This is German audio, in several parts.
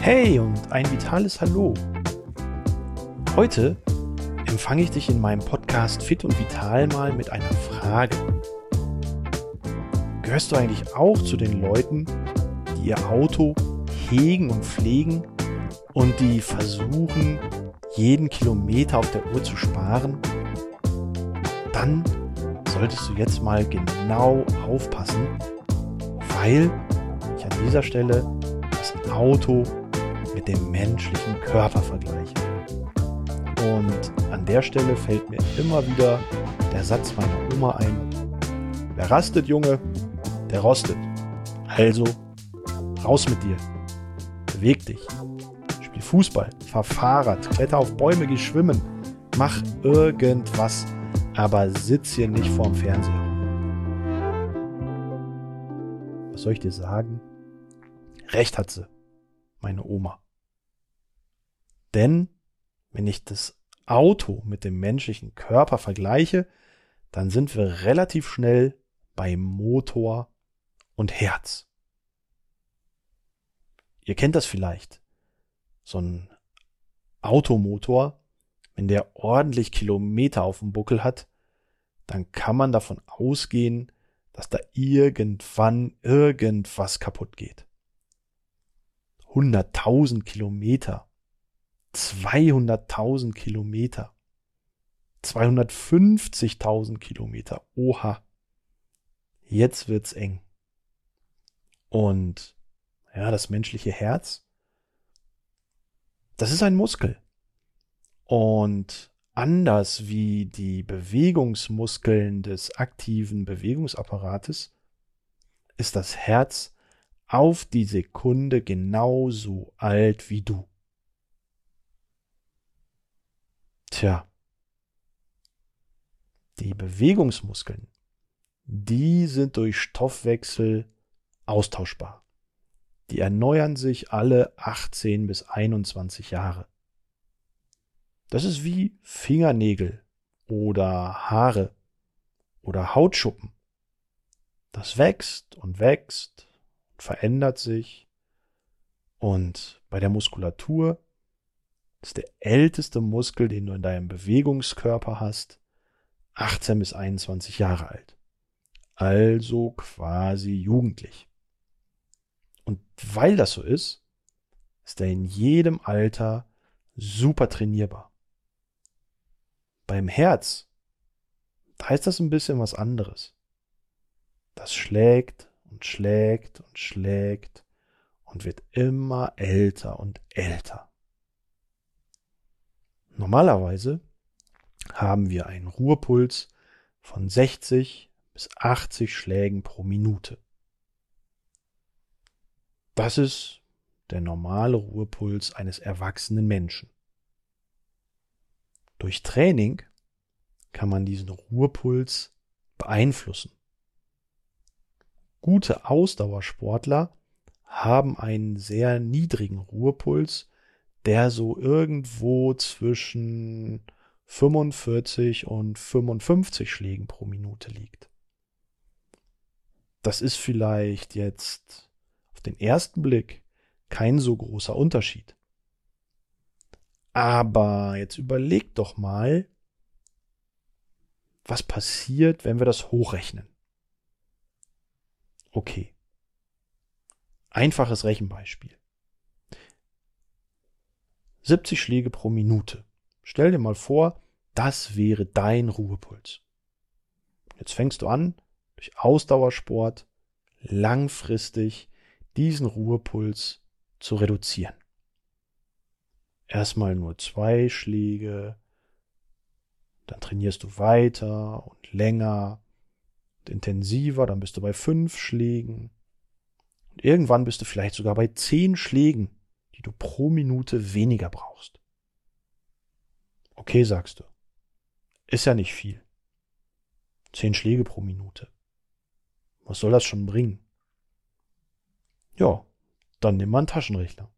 Hey und ein vitales Hallo. Heute empfange ich dich in meinem Podcast Fit und Vital mal mit einer Frage. Gehörst du eigentlich auch zu den Leuten, die ihr Auto hegen und pflegen und die versuchen, jeden Kilometer auf der Uhr zu sparen? Dann solltest du jetzt mal genau aufpassen, weil ich an dieser Stelle das Auto mit dem menschlichen Körper vergleiche. Und an der Stelle fällt mir immer wieder der Satz meiner Oma ein. Wer rastet, Junge, der rostet. Also, raus mit dir. Beweg dich. Spiel Fußball, fahr Fahrrad, kletter auf Bäume, geh schwimmen. Mach irgendwas, aber sitz hier nicht vorm Fernseher. Soll ich dir sagen? Recht hat sie, meine Oma. Denn wenn ich das Auto mit dem menschlichen Körper vergleiche, dann sind wir relativ schnell bei Motor und Herz. Ihr kennt das vielleicht. So ein Automotor, wenn der ordentlich Kilometer auf dem Buckel hat, dann kann man davon ausgehen, dass da irgendwann irgendwas kaputt geht. 100.000 Kilometer 200.000 Kilometer. 250.000 Kilometer. Oha. Jetzt wird's eng. Und ja, das menschliche Herz, das ist ein Muskel. Und anders wie die Bewegungsmuskeln des aktiven Bewegungsapparates ist das Herz auf die Sekunde genauso alt wie du. Tja, die Bewegungsmuskeln, die sind durch Stoffwechsel austauschbar. Die erneuern sich alle 18 bis 21 Jahre. Das ist wie Fingernägel oder Haare oder Hautschuppen. Das wächst und wächst und verändert sich. Und bei der Muskulatur ist der älteste Muskel, den du in deinem Bewegungskörper hast. 18 bis 21 Jahre alt. Also quasi jugendlich. Und weil das so ist, ist er in jedem Alter super trainierbar. Beim Herz, da ist das ein bisschen was anderes. Das schlägt und schlägt und schlägt und wird immer älter und älter. Normalerweise haben wir einen Ruhepuls von 60 bis 80 Schlägen pro Minute. Das ist der normale Ruhepuls eines erwachsenen Menschen. Durch Training kann man diesen Ruhepuls beeinflussen. Gute Ausdauersportler haben einen sehr niedrigen Ruhepuls der so irgendwo zwischen 45 und 55 Schlägen pro Minute liegt. Das ist vielleicht jetzt auf den ersten Blick kein so großer Unterschied. Aber jetzt überlegt doch mal, was passiert, wenn wir das hochrechnen. Okay. Einfaches Rechenbeispiel. 70 Schläge pro Minute. Stell dir mal vor, das wäre dein Ruhepuls. Jetzt fängst du an, durch Ausdauersport langfristig diesen Ruhepuls zu reduzieren. Erstmal nur zwei Schläge, dann trainierst du weiter und länger und intensiver, dann bist du bei fünf Schlägen und irgendwann bist du vielleicht sogar bei zehn Schlägen die du pro Minute weniger brauchst. Okay, sagst du. Ist ja nicht viel. Zehn Schläge pro Minute. Was soll das schon bringen? Ja, dann nimm mal einen Taschenrechner.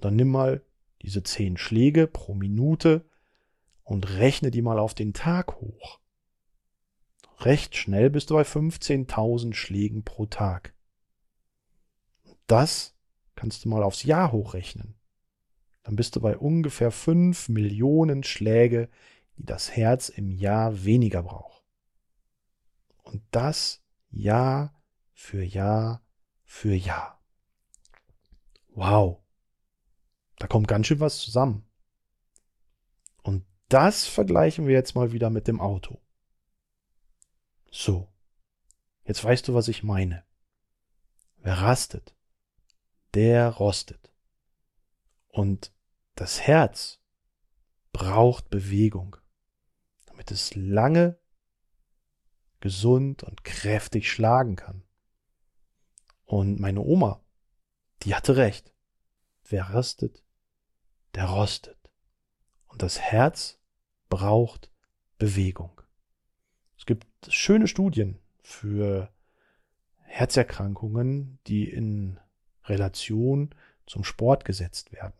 Dann nimm mal diese zehn Schläge pro Minute und rechne die mal auf den Tag hoch. Recht schnell bist du bei 15.000 Schlägen pro Tag. das kannst du mal aufs Jahr hochrechnen. Dann bist du bei ungefähr fünf Millionen Schläge, die das Herz im Jahr weniger braucht. Und das Jahr für Jahr für Jahr. Wow. Da kommt ganz schön was zusammen. Und das vergleichen wir jetzt mal wieder mit dem Auto. So. Jetzt weißt du, was ich meine. Wer rastet, der rostet. Und das Herz braucht Bewegung, damit es lange gesund und kräftig schlagen kann. Und meine Oma, die hatte recht. Wer rastet, der rostet. Und das Herz braucht Bewegung. Es gibt schöne Studien für Herzerkrankungen, die in Relation zum Sport gesetzt werden.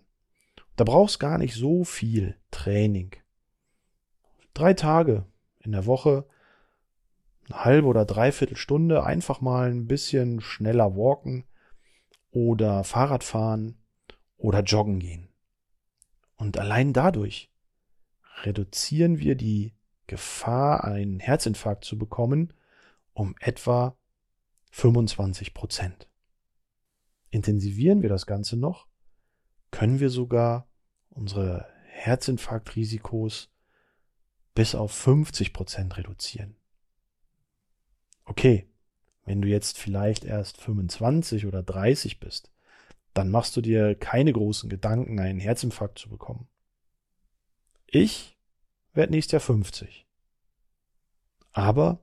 Da brauchst gar nicht so viel Training. Drei Tage in der Woche, eine halbe oder dreiviertel Stunde einfach mal ein bisschen schneller walken oder Fahrrad fahren oder joggen gehen. Und allein dadurch reduzieren wir die Gefahr, einen Herzinfarkt zu bekommen, um etwa 25 Prozent. Intensivieren wir das Ganze noch, können wir sogar unsere Herzinfarktrisikos bis auf 50 Prozent reduzieren. Okay, wenn du jetzt vielleicht erst 25 oder 30 bist, dann machst du dir keine großen Gedanken, einen Herzinfarkt zu bekommen. Ich werde nächstes Jahr 50. Aber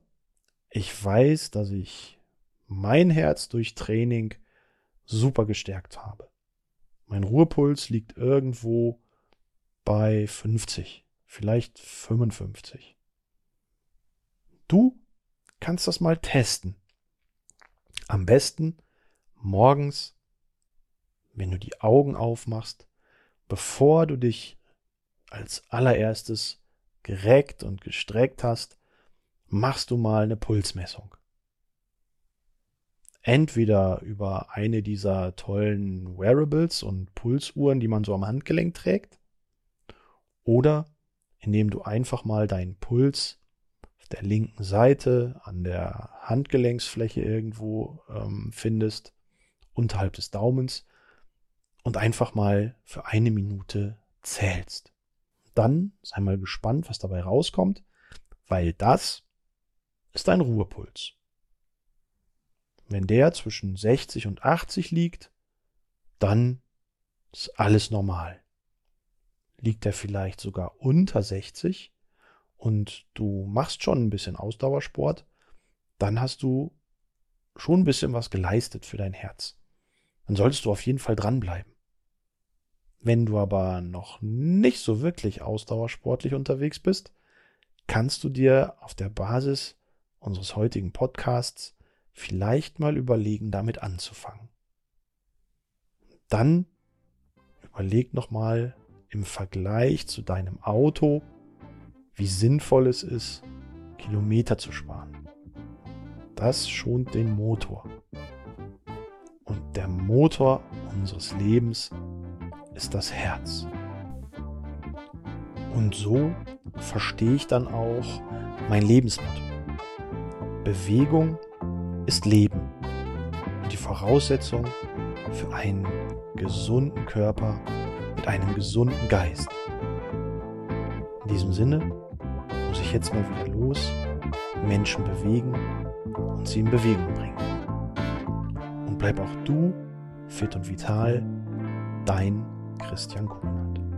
ich weiß, dass ich mein Herz durch Training super gestärkt habe. Mein Ruhepuls liegt irgendwo bei 50, vielleicht 55. Du kannst das mal testen. Am besten morgens, wenn du die Augen aufmachst, bevor du dich als allererstes gereckt und gestreckt hast, machst du mal eine Pulsmessung. Entweder über eine dieser tollen Wearables und Pulsuhren, die man so am Handgelenk trägt, oder indem du einfach mal deinen Puls auf der linken Seite an der Handgelenksfläche irgendwo ähm, findest, unterhalb des Daumens, und einfach mal für eine Minute zählst. Dann sei mal gespannt, was dabei rauskommt, weil das ist ein Ruhepuls. Wenn der zwischen 60 und 80 liegt, dann ist alles normal. Liegt er vielleicht sogar unter 60 und du machst schon ein bisschen Ausdauersport, dann hast du schon ein bisschen was geleistet für dein Herz. Dann solltest du auf jeden Fall dranbleiben. Wenn du aber noch nicht so wirklich ausdauersportlich unterwegs bist, kannst du dir auf der Basis unseres heutigen Podcasts vielleicht mal überlegen, damit anzufangen. Dann überleg nochmal im Vergleich zu deinem Auto, wie sinnvoll es ist, Kilometer zu sparen. Das schont den Motor. Und der Motor unseres Lebens ist das Herz. Und so verstehe ich dann auch mein Lebensmotto. Bewegung ist Leben und die Voraussetzung für einen gesunden Körper mit einem gesunden Geist. In diesem Sinne muss ich jetzt mal wieder los, Menschen bewegen und sie in Bewegung bringen. Und bleib auch du fit und vital, dein Christian Kunert.